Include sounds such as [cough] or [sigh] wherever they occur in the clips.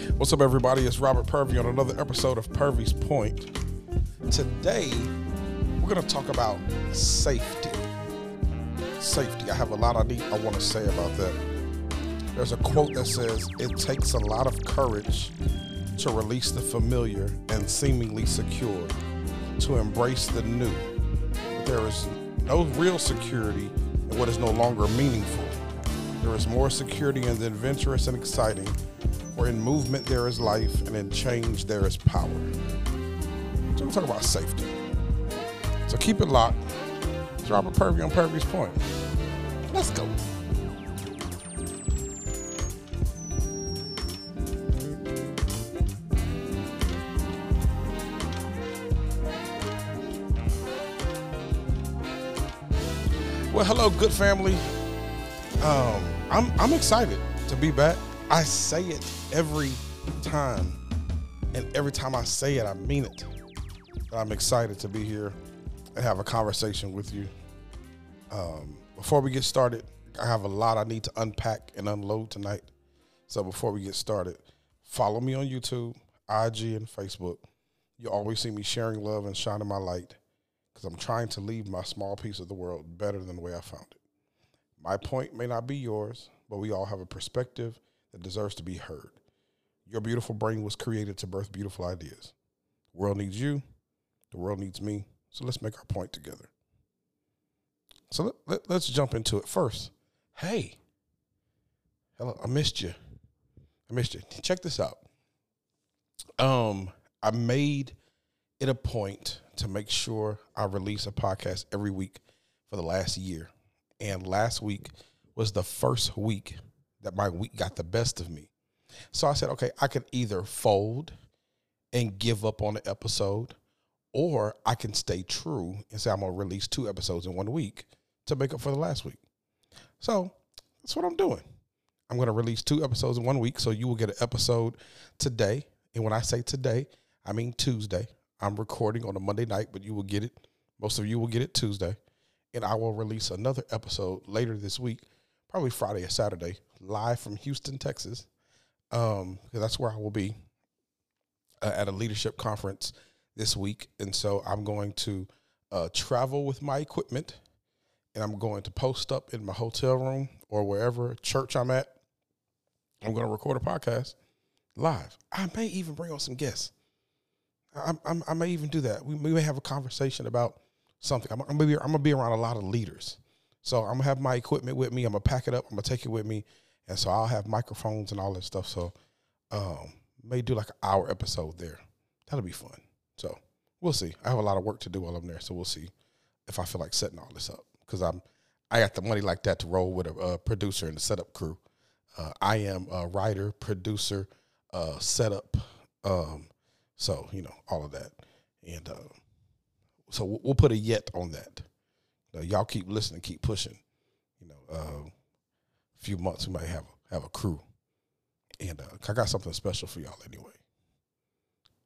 What's up, everybody? It's Robert Purvey on another episode of Purvey's Point. Today, we're going to talk about safety. Safety. I have a lot I need I want to say about that. There's a quote that says, "It takes a lot of courage to release the familiar and seemingly secure, to embrace the new. There is no real security in what is no longer meaningful. There is more security in the adventurous and exciting." In movement there is life, and in change there is power. So we're talking about safety. So keep it locked. It's Robert Purvey on Purvey's Point. Let's go. Well, hello, good family. Um, I'm I'm excited to be back. I say it every time, and every time I say it, I mean it. I'm excited to be here and have a conversation with you. Um, before we get started, I have a lot I need to unpack and unload tonight. So before we get started, follow me on YouTube, IG, and Facebook. You always see me sharing love and shining my light because I'm trying to leave my small piece of the world better than the way I found it. My point may not be yours, but we all have a perspective that deserves to be heard. Your beautiful brain was created to birth beautiful ideas. The world needs you. The world needs me. So let's make our point together. So let, let, let's jump into it first. Hey, hello, I missed you. I missed you. Check this out. Um, I made it a point to make sure I release a podcast every week for the last year. And last week was the first week that my week got the best of me. So I said, okay, I can either fold and give up on the episode, or I can stay true and say I'm gonna release two episodes in one week to make up for the last week. So that's what I'm doing. I'm gonna release two episodes in one week, so you will get an episode today. And when I say today, I mean Tuesday. I'm recording on a Monday night, but you will get it. Most of you will get it Tuesday. And I will release another episode later this week, probably Friday or Saturday, live from Houston, Texas um, because that's where I will be uh, at a leadership conference this week, and so I'm going to uh, travel with my equipment, and I'm going to post up in my hotel room or wherever church I'm at. I'm going to record a podcast live. I may even bring on some guests. I, I, I may even do that. We, we, may have a conversation about something. I'm, I'm, I'm gonna be around a lot of leaders, so I'm gonna have my equipment with me. I'm gonna pack it up. I'm gonna take it with me and so I'll have microphones and all that stuff. So um, may do like an hour episode there. That'll be fun. So we'll see. I have a lot of work to do while I'm there, so we'll see if I feel like setting all this up because I'm I got the money like that to roll with a, producer and the setup crew. Uh, I am a writer, producer, uh, setup. Um, so you know all of that, and uh, so we'll, put a yet on that. y'all keep listening, keep pushing. You know, uh, few months we might have have a crew, and uh, I got something special for y'all anyway.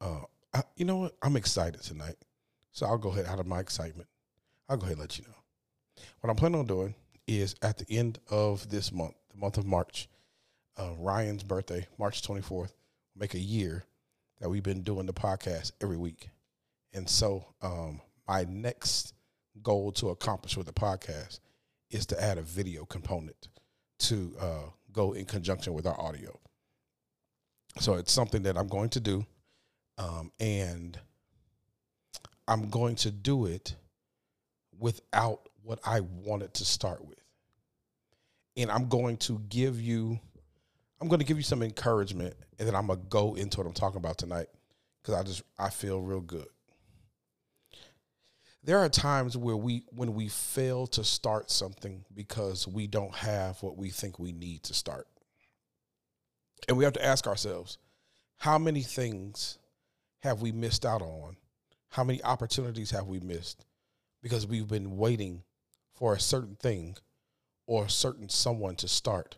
Uh, I, you know what? I'm excited tonight, so I'll go ahead out of my excitement. I'll go ahead and let you know. What I'm planning on doing is at the end of this month, the month of March, uh, Ryan's birthday, March 24th, make a year that we've been doing the podcast every week. And so um, my next goal to accomplish with the podcast is to add a video component to uh, go in conjunction with our audio. So it's something that I'm going to do, um, and I'm going to do it without what I wanted to start with. And I'm going to give you, I'm going to give you some encouragement, and then I'm gonna go into what I'm talking about tonight because I just I feel real good there are times where we when we fail to start something because we don't have what we think we need to start. And we have to ask ourselves how many things have we missed out on? How many opportunities have we missed? Because we've been waiting for a certain thing or a certain someone to start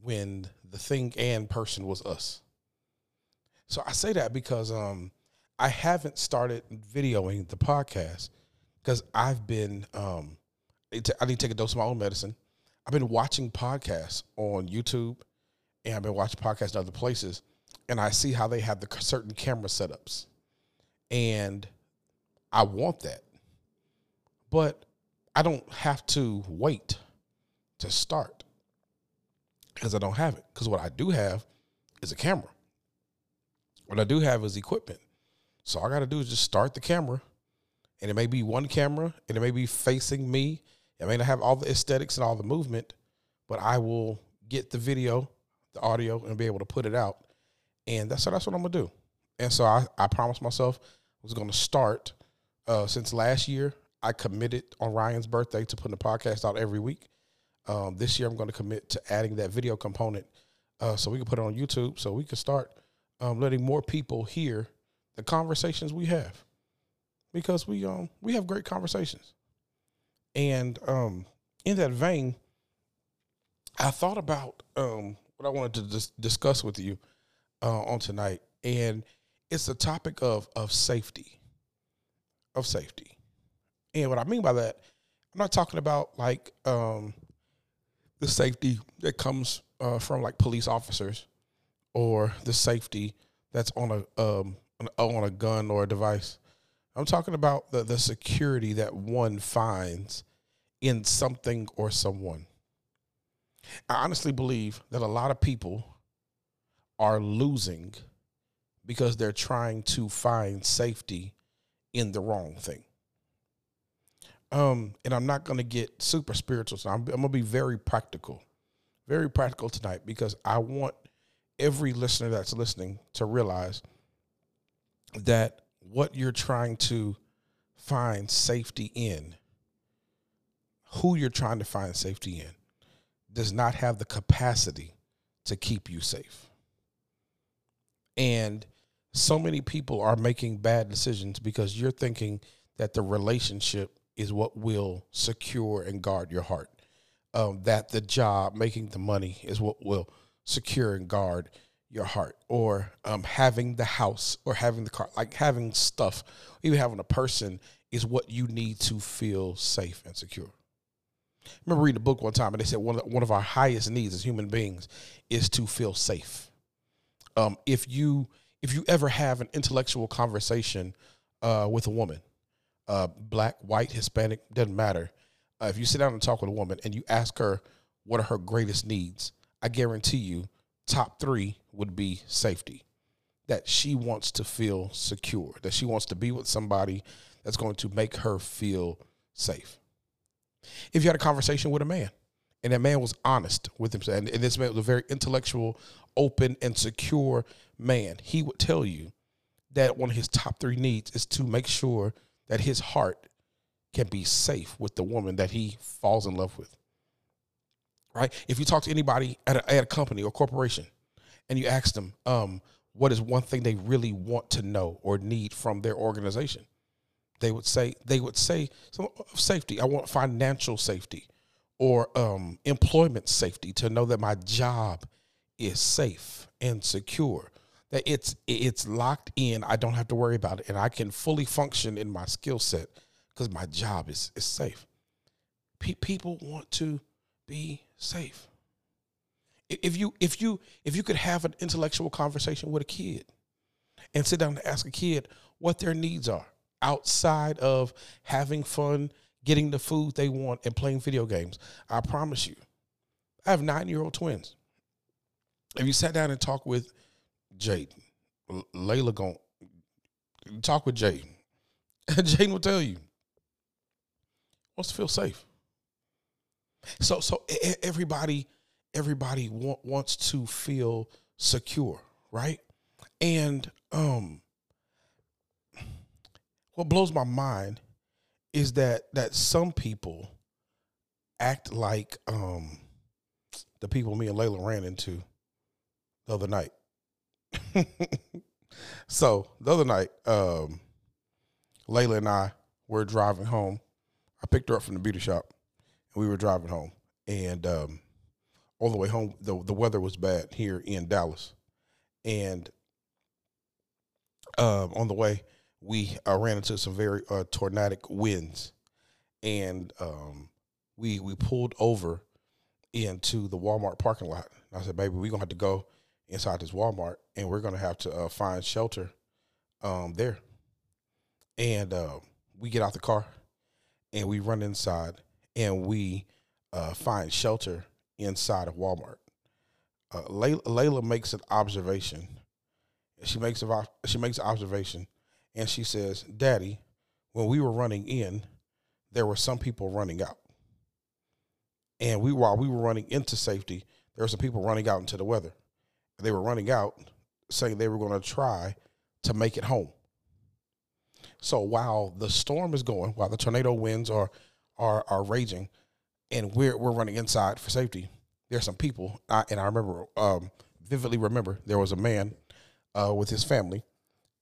when the thing and person was us. So i say that because um, I haven't started videoing the podcast because I've been um, I need to take a dose of my own medicine. I've been watching podcasts on YouTube, and I've been watching podcasts in other places and I see how they have the certain camera setups, and I want that, but I don't have to wait to start because I don't have it. Because what I do have is a camera. What I do have is equipment. So all I got to do is just start the camera, and it may be one camera, and it may be facing me. It may not have all the aesthetics and all the movement, but I will get the video, the audio, and be able to put it out. And that's so that's what I'm gonna do. And so I, I promised myself I was gonna start uh, since last year. I committed on Ryan's birthday to putting the podcast out every week. Um, this year, I'm going to commit to adding that video component uh, so we can put it on YouTube so we can start um, letting more people hear the conversations we have because we um we have great conversations. And um, in that vein, I thought about um, what I wanted to dis- discuss with you uh, on tonight, and it's the topic of of safety, of safety. And what I mean by that, I'm not talking about like um, the safety that comes uh, from like police officers or the safety that's on a um, on a gun or a device. I'm talking about the the security that one finds in something or someone. I honestly believe that a lot of people are losing because they're trying to find safety in the wrong thing. Um, and I'm not going to get super spiritual. So I'm, I'm going to be very practical, very practical tonight because I want every listener that's listening to realize that what you're trying to find safety in, who you're trying to find safety in, does not have the capacity to keep you safe. And so many people are making bad decisions because you're thinking that the relationship is what will secure and guard your heart. Um, that the job, making the money, is what will secure and guard your heart. Or um, having the house or having the car, like having stuff, even having a person is what you need to feel safe and secure. I remember reading a book one time and they said one of, one of our highest needs as human beings is to feel safe. Um, if you if you ever have an intellectual conversation uh, with a woman, uh, black, white, Hispanic, doesn't matter. Uh, if you sit down and talk with a woman and you ask her what are her greatest needs, I guarantee you, top three would be safety. That she wants to feel secure, that she wants to be with somebody that's going to make her feel safe. If you had a conversation with a man and that man was honest with himself, and, and this man was a very intellectual, open, and secure man, he would tell you that one of his top three needs is to make sure that his heart can be safe with the woman that he falls in love with. Right? If you talk to anybody at a, at a company or corporation and you ask them, um, what is one thing they really want to know or need from their organization? They would say they would say safety. I want financial safety or um, employment safety to know that my job is safe and secure that it's it's locked in. I don't have to worry about it, and I can fully function in my skill set because my job is is safe. Pe- people want to be safe. If you if you if you could have an intellectual conversation with a kid and sit down and ask a kid what their needs are outside of having fun, getting the food they want, and playing video games, I promise you, I have nine year old twins. If you sat down and talk with Jaden. Layla gon' talk with Jaden. [laughs] Jaden will tell you wants to feel safe. So so everybody everybody want, wants to feel secure, right? And um what blows my mind is that that some people act like um the people me and Layla ran into the other night. [laughs] so the other night, um, Layla and I were driving home. I picked her up from the beauty shop, and we were driving home. And um, on the way home, the the weather was bad here in Dallas, and um, on the way, we uh, ran into some very uh, tornadic winds, and um, we we pulled over into the Walmart parking lot. I said, "Baby, we're gonna have to go inside this Walmart, and we're gonna have to uh, find shelter um, there. And uh, we get out the car, and we run inside, and we uh, find shelter inside of Walmart. Uh, Layla, Layla makes an observation. She makes a she makes an observation, and she says, "Daddy, when we were running in, there were some people running out, and we while we were running into safety, there were some people running out into the weather. They were running out, saying they were going to try to make it home. So while the storm is going, while the tornado winds are are are raging, and we're we're running inside for safety, there's some people, I, and I remember um, vividly remember there was a man uh, with his family,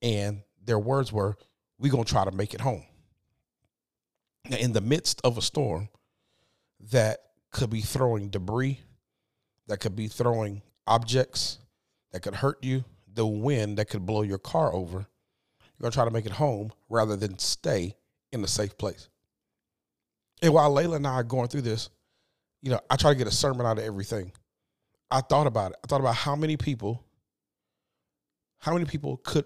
and their words were, "We're gonna try to make it home." Now, in the midst of a storm that could be throwing debris, that could be throwing objects that could hurt you, the wind that could blow your car over, you're gonna try to make it home rather than stay in a safe place. And while Layla and I are going through this, you know, I try to get a sermon out of everything. I thought about it. I thought about how many people, how many people could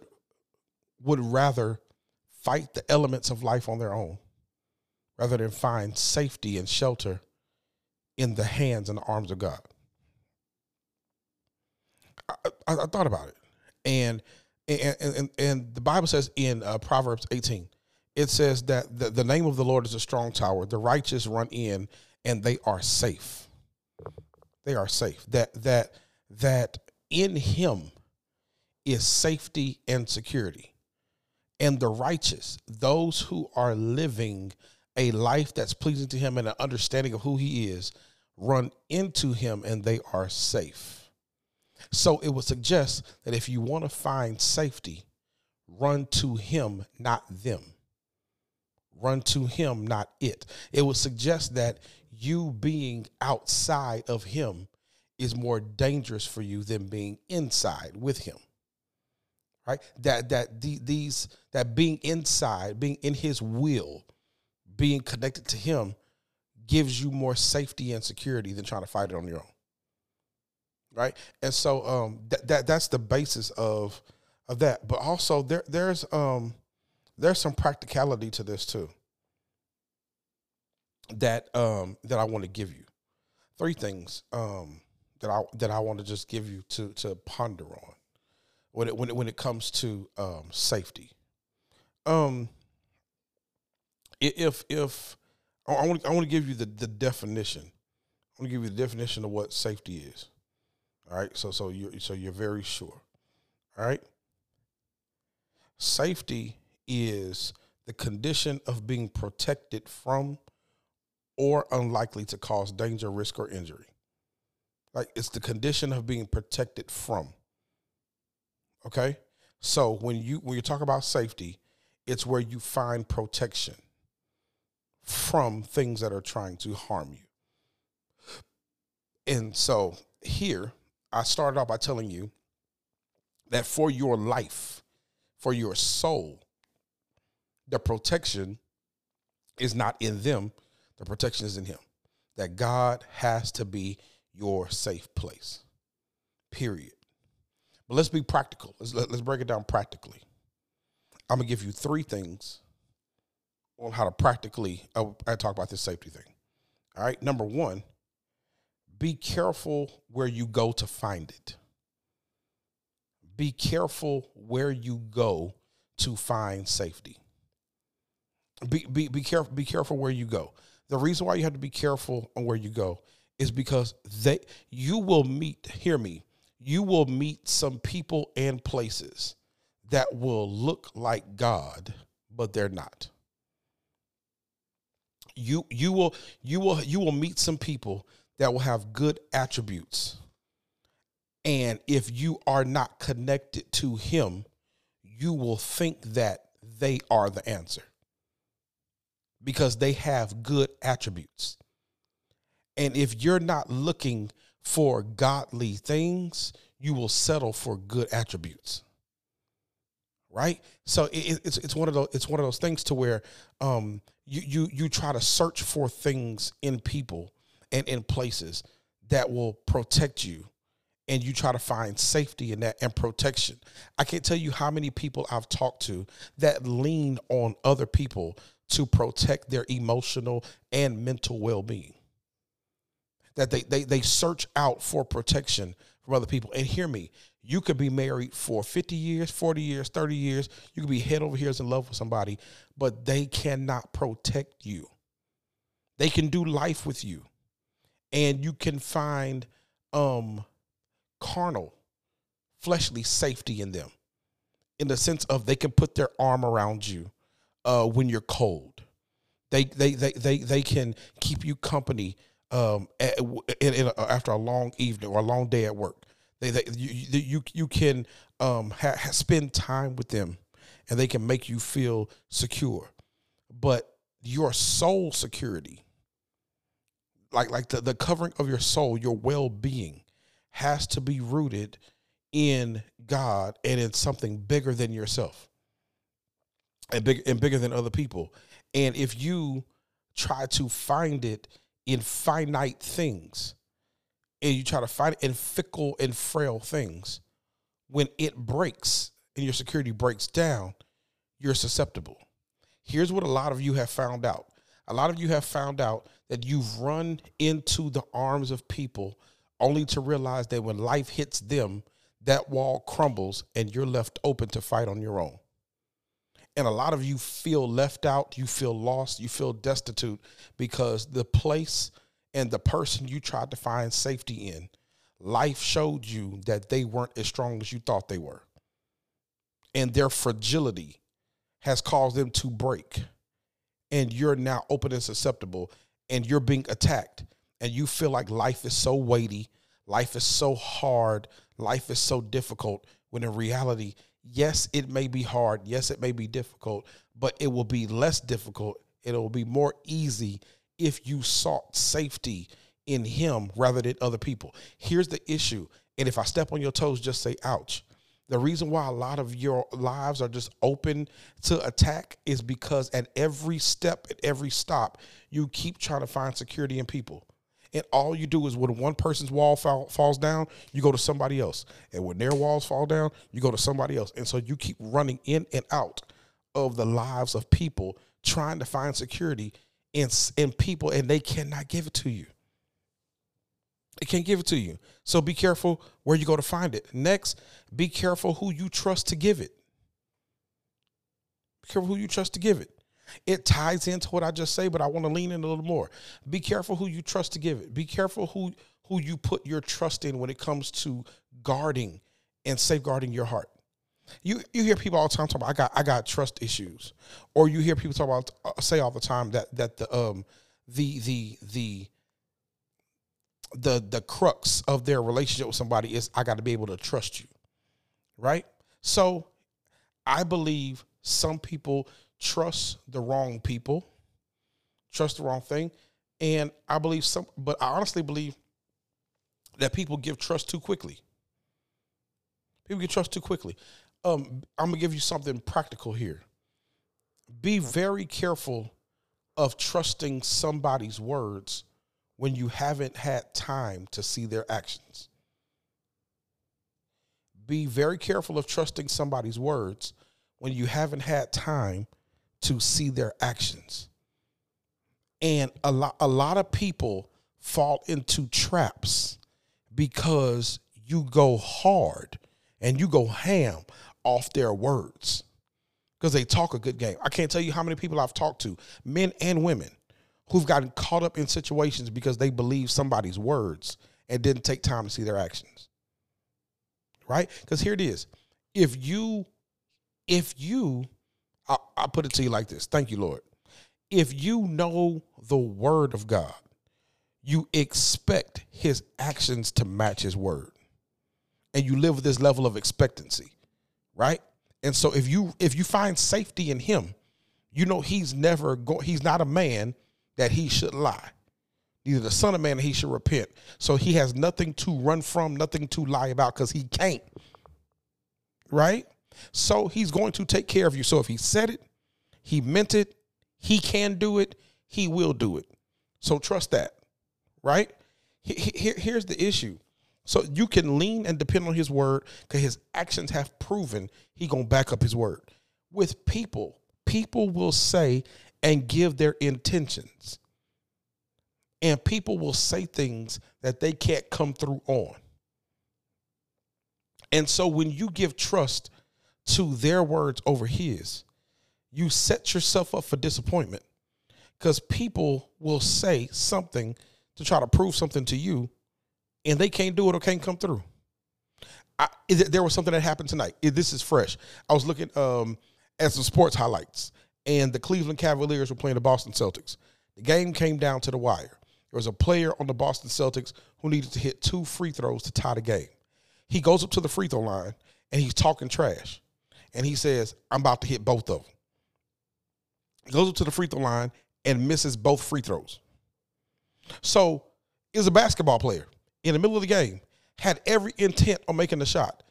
would rather fight the elements of life on their own rather than find safety and shelter in the hands and the arms of God. I, I, I thought about it, and and, and and the Bible says in uh, Proverbs 18, it says that the, the name of the Lord is a strong tower. The righteous run in and they are safe. They are safe. That that that in him is safety and security. And the righteous, those who are living a life that's pleasing to him and an understanding of who he is, run into him and they are safe. So it would suggest that if you want to find safety, run to him, not them. Run to him, not it. It would suggest that you being outside of him is more dangerous for you than being inside with him right? That that the, these that being inside being in his will being connected to him gives you more safety and security than trying to fight it on your own right? And so um that, that that's the basis of of that. But also there there's um there's some practicality to this too that um that I want to give you. Three things um that I that I want to just give you to to ponder on when it when it when it comes to um safety. Um if if I want I want to give you the the definition. I want to give you the definition of what safety is. All right? So so you so you're very sure. All right? Safety is the condition of being protected from or unlikely to cause danger, risk, or injury. Like it's the condition of being protected from. Okay? So when you when you talk about safety, it's where you find protection from things that are trying to harm you. And so here, I started off by telling you that for your life, for your soul, the protection is not in them, the protection is in Him. That God has to be your safe place. Period. But let's be practical. Let's let, us let us break it down practically. I'm gonna give you three things on how to practically. I, I talk about this safety thing. All right. Number one, be careful where you go to find it. Be careful where you go to find safety. Be be be careful. Be careful where you go. The reason why you have to be careful on where you go is because they you will meet, hear me, you will meet some people and places that will look like God, but they're not. You you will you will you will meet some people that will have good attributes. And if you are not connected to him, you will think that they are the answer because they have good attributes. And if you're not looking for godly things, you will settle for good attributes. Right? So it, it's it's one of those it's one of those things to where um you you you try to search for things in people and in places that will protect you and you try to find safety in that and protection. I can't tell you how many people I've talked to that lean on other people to protect their emotional and mental well-being. That they they they search out for protection from other people. And hear me, you could be married for 50 years, 40 years, 30 years. You could be head over heels in love with somebody, but they cannot protect you. They can do life with you. And you can find um carnal, fleshly safety in them, in the sense of they can put their arm around you uh, when you're cold. They, they, they, they, they can keep you company um, at, in, in a, after a long evening or a long day at work. They, they you, you, you can um, ha, ha, spend time with them and they can make you feel secure. But your soul security, like like the, the covering of your soul, your well being, has to be rooted in God and in something bigger than yourself and big and bigger than other people. And if you try to find it in finite things and you try to find it in fickle and frail things, when it breaks and your security breaks down, you're susceptible. Here's what a lot of you have found out. A lot of you have found out that you've run into the arms of people only to realize that when life hits them, that wall crumbles and you're left open to fight on your own. And a lot of you feel left out, you feel lost, you feel destitute because the place and the person you tried to find safety in, life showed you that they weren't as strong as you thought they were. And their fragility has caused them to break. And you're now open and susceptible, and you're being attacked and you feel like life is so weighty, life is so hard, life is so difficult, when in reality, yes, it may be hard, yes, it may be difficult, but it will be less difficult, it will be more easy if you sought safety in Him rather than other people. Here's the issue, and if I step on your toes, just say, ouch. The reason why a lot of your lives are just open to attack is because at every step, at every stop, you keep trying to find security in people. And all you do is when one person's wall fall, falls down, you go to somebody else. And when their walls fall down, you go to somebody else. And so you keep running in and out of the lives of people trying to find security in, in people, and they cannot give it to you. They can't give it to you. So be careful where you go to find it. Next, be careful who you trust to give it. Be careful who you trust to give it. It ties into what I just say, but I want to lean in a little more. Be careful who you trust to give it. Be careful who who you put your trust in when it comes to guarding and safeguarding your heart. You you hear people all the time talk about I got I got trust issues, or you hear people talk about uh, say all the time that that the um the the the the the crux of their relationship with somebody is I got to be able to trust you, right? So I believe some people trust the wrong people, trust the wrong thing. And I believe some, but I honestly believe that people give trust too quickly. People get trust too quickly. Um, I'm gonna give you something practical here. Be very careful of trusting somebody's words when you haven't had time to see their actions. Be very careful of trusting somebody's words when you haven't had time to see their actions. And a lot a lot of people fall into traps because you go hard and you go ham off their words because they talk a good game. I can't tell you how many people I've talked to, men and women, who've gotten caught up in situations because they believe somebody's words and didn't take time to see their actions. Right? Because here it is. If you, if you I, I put it to you like this. Thank you, Lord. If you know the word of God, you expect his actions to match his word. And you live with this level of expectancy, right? And so if you if you find safety in him, you know he's never go he's not a man that he should lie. Neither the son of man that he should repent. So he has nothing to run from, nothing to lie about because he can't. Right? So he's going to take care of you. So if he said it, he meant it, he can do it, he will do it. So trust that, right? Here, here's the issue. So you can lean and depend on his word because his actions have proven he gonna back up his word. With people, people will say and give their intentions. And people will say things that they can't come through on. And so when you give trust to their words over his, you set yourself up for disappointment because people will say something to try to prove something to you and they can't do it or can't come through. I, there was something that happened tonight. This is fresh. I was looking um, at some sports highlights, and the Cleveland Cavaliers were playing the Boston Celtics. The game came down to the wire. There was a player on the Boston Celtics who needed to hit two free throws to tie the game. He goes up to the free throw line and he's talking trash. And he says, I'm about to hit both of them. He goes up to the free throw line and misses both free throws. So, is a basketball player in the middle of the game, had every intent on making the shot,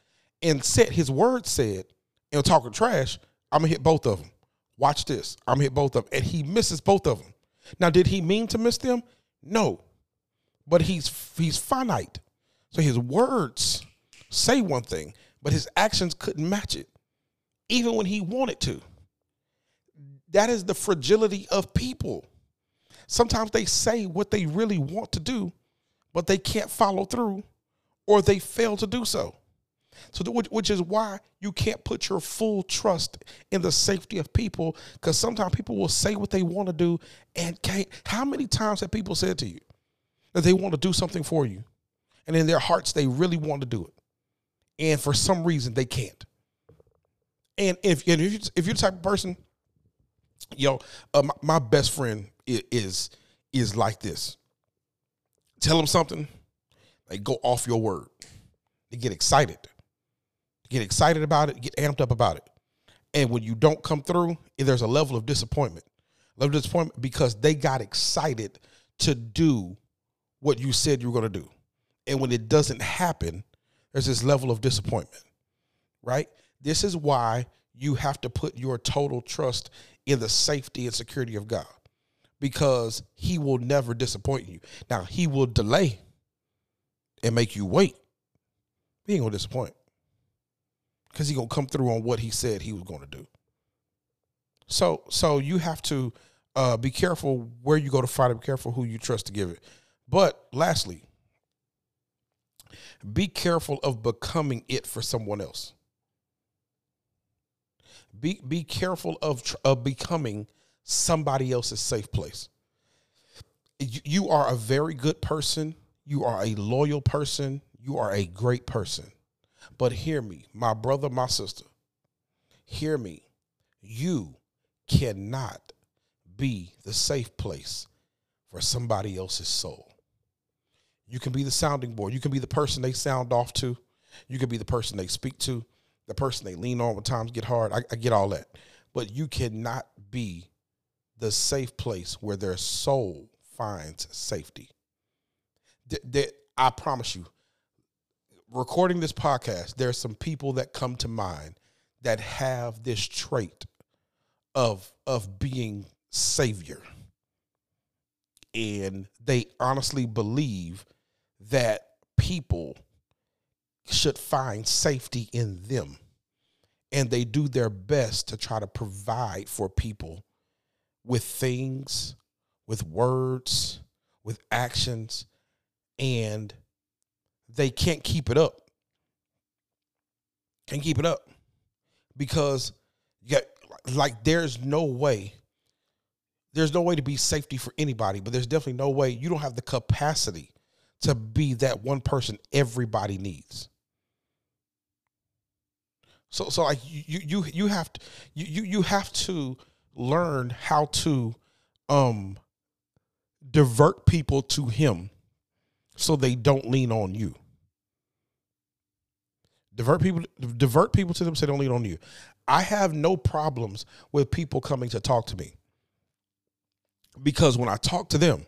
and said his word said, and talking trash, I'm gonna hit both of them. Watch this. I'm gonna hit both of them. And he misses both of them. Now, did he mean to miss them? No. But he's he's finite. So his words say one thing, but his actions couldn't match it, even when he wanted to. That is the fragility of people. Sometimes they say what they really want to do, but they can't follow through or they fail to do so. So, which is why you can't put your full trust in the safety of people because sometimes people will say what they want to do and can't. How many times have people said to you that they want to do something for you and in their hearts they really want to do it and for some reason they can't? And if, and if, you're, if you're the type of person, yo, uh, my, my best friend is, is is like this tell them something, they go off your word. They get excited. They get excited about it, get amped up about it. And when you don't come through, there's a level of disappointment. Level of disappointment because they got excited to do what you said you were going to do. And when it doesn't happen, there's this level of disappointment, right? This is why you have to put your total trust in the safety and security of God because he will never disappoint you. Now, he will delay and make you wait. He ain't gonna disappoint. Because he gonna come through on what he said he was gonna do. So so you have to uh, be careful where you go to fight be careful who you trust to give it. But lastly, be careful of becoming it for someone else. Be be careful of of becoming somebody else's safe place. You are a very good person. You are a loyal person. You are a great person. But hear me, my brother, my sister, hear me. You cannot be the safe place for somebody else's soul. You can be the sounding board. You can be the person they sound off to. You can be the person they speak to, the person they lean on when times get hard. I, I get all that. But you cannot be the safe place where their soul finds safety. That I promise you, recording this podcast, there's some people that come to mind that have this trait of of being savior. And they honestly believe that people should find safety in them. And they do their best to try to provide for people with things, with words, with actions, and they can't keep it up. Can't keep it up because you got like there's no way there's no way to be safety for anybody, but there's definitely no way you don't have the capacity to be that one person everybody needs. So so like you you you have to you you have to learn how to um divert people to him so they don't lean on you. Divert people divert people to them so they don't lean on you. I have no problems with people coming to talk to me. Because when I talk to them,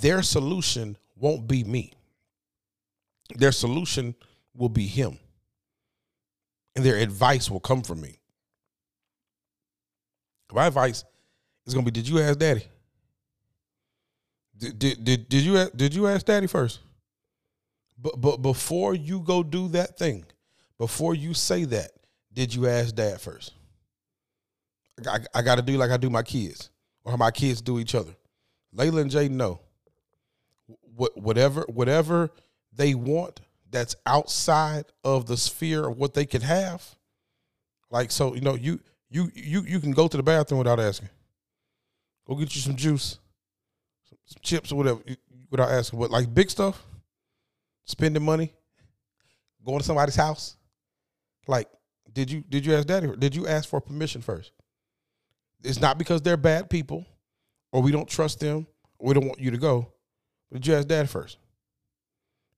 their solution won't be me. Their solution will be him. And their advice will come from me. My advice is gonna be: Did you ask Daddy? Did did did, did you did you ask Daddy first But but before you go do that thing, before you say that, did you ask dad first? I, I got to do like I do my kids, or how my kids do each other. Layla and Jay know. What whatever whatever they want that's outside of the sphere of what they can have. Like so, you know, you you you you can go to the bathroom without asking. Go get you some juice, some, some chips or whatever without asking. But like big stuff, spending money, going to somebody's house. Like, did you did you ask daddy? Did you ask for permission first? It's not because they're bad people, or we don't trust them, or we don't want you to go. But did you ask dad first?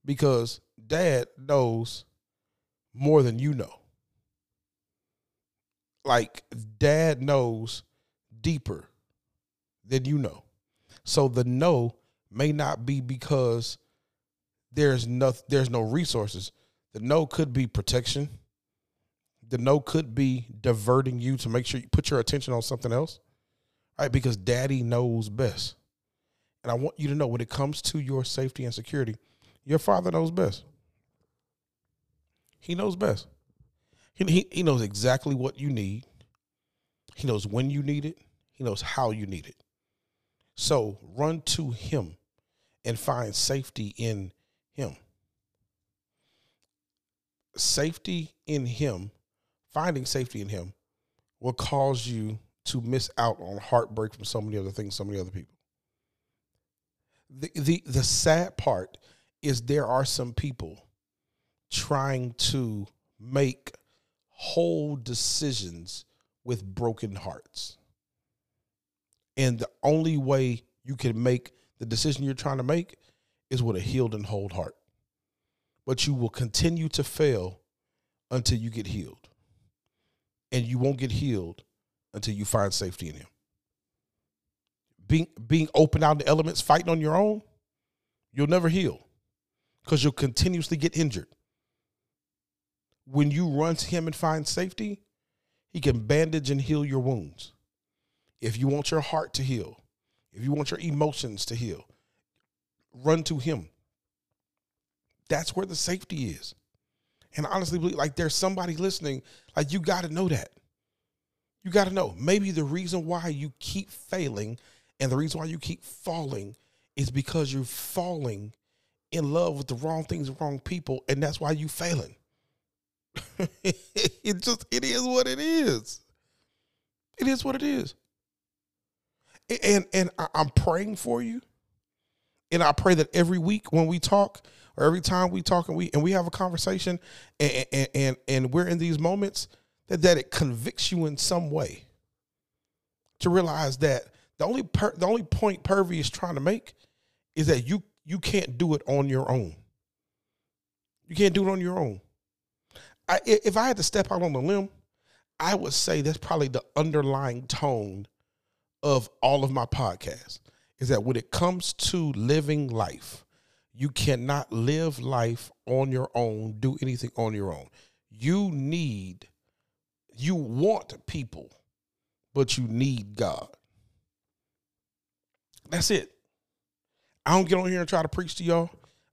Because dad knows more than you know. Like dad knows deeper than you know. So the no may not be because there's no there's no resources. The no could be protection. The no could be diverting you to make sure you put your attention on something else. Right? Because daddy knows best. And I want you to know when it comes to your safety and security, your father knows best. He knows best. He, he, he knows exactly what you need. He knows when you need it. He knows how you need it. So run to him and find safety in him. Safety in him, finding safety in him, will cause you to miss out on heartbreak from so many other things, so many other people. The, the, the sad part is there are some people trying to make whole decisions with broken hearts. And the only way you can make the decision you're trying to make is with a healed and whole heart. But you will continue to fail until you get healed. And you won't get healed until you find safety in him. Being being open out the elements, fighting on your own, you'll never heal because you'll continuously get injured. When you run to him and find safety, he can bandage and heal your wounds. If you want your heart to heal, if you want your emotions to heal, run to him. That's where the safety is. And honestly, like there's somebody listening, like you got to know that. You got to know. Maybe the reason why you keep failing and the reason why you keep falling is because you're falling in love with the wrong things, wrong people, and that's why you're failing. [laughs] it just it is what it is. It is what it is. And and I'm praying for you. And I pray that every week when we talk, or every time we talk and we and we have a conversation and and and, and we're in these moments, that, that it convicts you in some way to realize that the only per, the only point Purvey is trying to make is that you you can't do it on your own. You can't do it on your own. I, if I had to step out on a limb, I would say that's probably the underlying tone of all of my podcasts is that when it comes to living life, you cannot live life on your own, do anything on your own. You need, you want people, but you need God. That's it. I don't get on here and try to preach to y'all.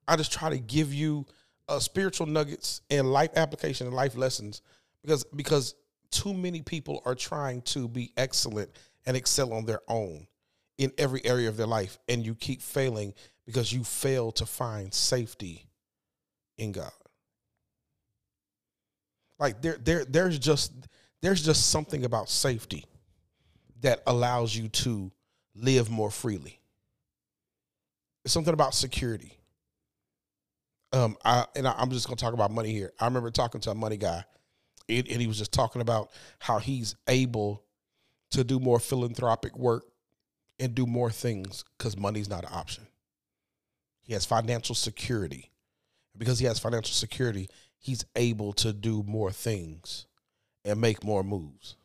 I just try to give you uh, spiritual nuggets and life application and life lessons because because too many people are trying to be excellent and excel on their own in every area of their life and you keep failing because you fail to find safety in God. Like there there there's just there's just something about safety that allows you to live more freely. It's something about security um, I and I, am just gonna talk about money here. I remember talking to a money guy, and, and he was just talking about how he's able to do more philanthropic work and do more things because money's not an option. He has financial security. Because he has financial security, he's able to do more things and make more moves.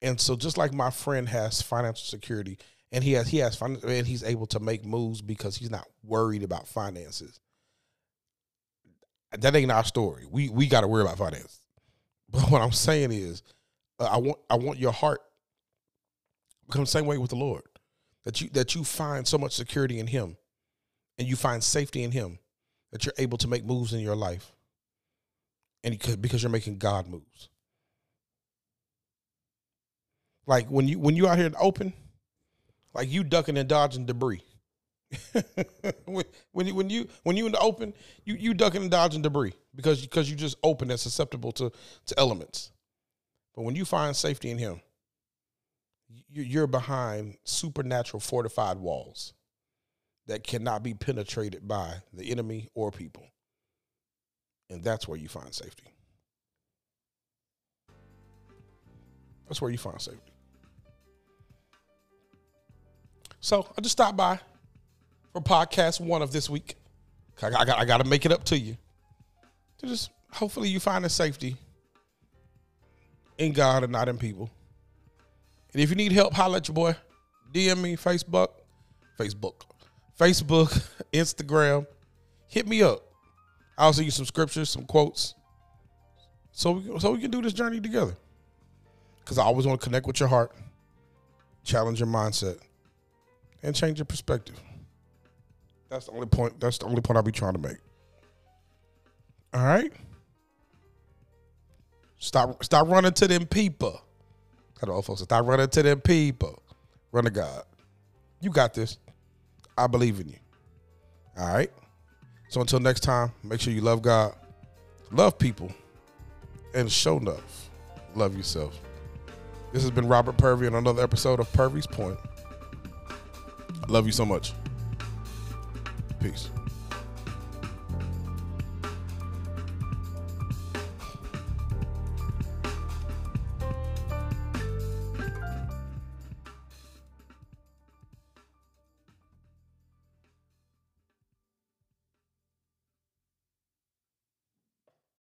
And so just like my friend has financial security and he has he has and he's able to make moves because he's not worried about finances that ain't our story. We we got to worry about finance. But what I'm saying is, uh, I want I want your heart become the same way with the Lord. That you that you find so much security in Him, and you find safety in Him, that you're able to make moves in your life. And because you're making God moves. Like when you when you out here in open, like you ducking and dodging debris. [laughs] when, when you when you when you in the open, you you ducking and dodging debris because because you just open and susceptible to to elements. But when you find safety in Him, you're behind supernatural fortified walls that cannot be penetrated by the enemy or people, and that's where you find safety. That's where you find safety. So I just stopped by for podcast one of this week. I got, I got, to make it up to you. Just hopefully you find a safety in God and not in people. And if you need help, holla at your boy. DM me, Facebook, Facebook, Facebook, [laughs] Instagram. Hit me up. I'll send you some scriptures, some quotes, so we, so we can do this journey together. Because I always want to connect with your heart, challenge your mindset, and change your perspective. That's the only point. That's the only point I'll be trying to make. All right. Stop stop running to them people. Got old folks. Stop running to them people. Run to God. You got this. I believe in you. All right. So until next time, make sure you love God, love people, and show enough. Love yourself. This has been Robert Purvey on another episode of Purvey's Point. I love you so much. Peace.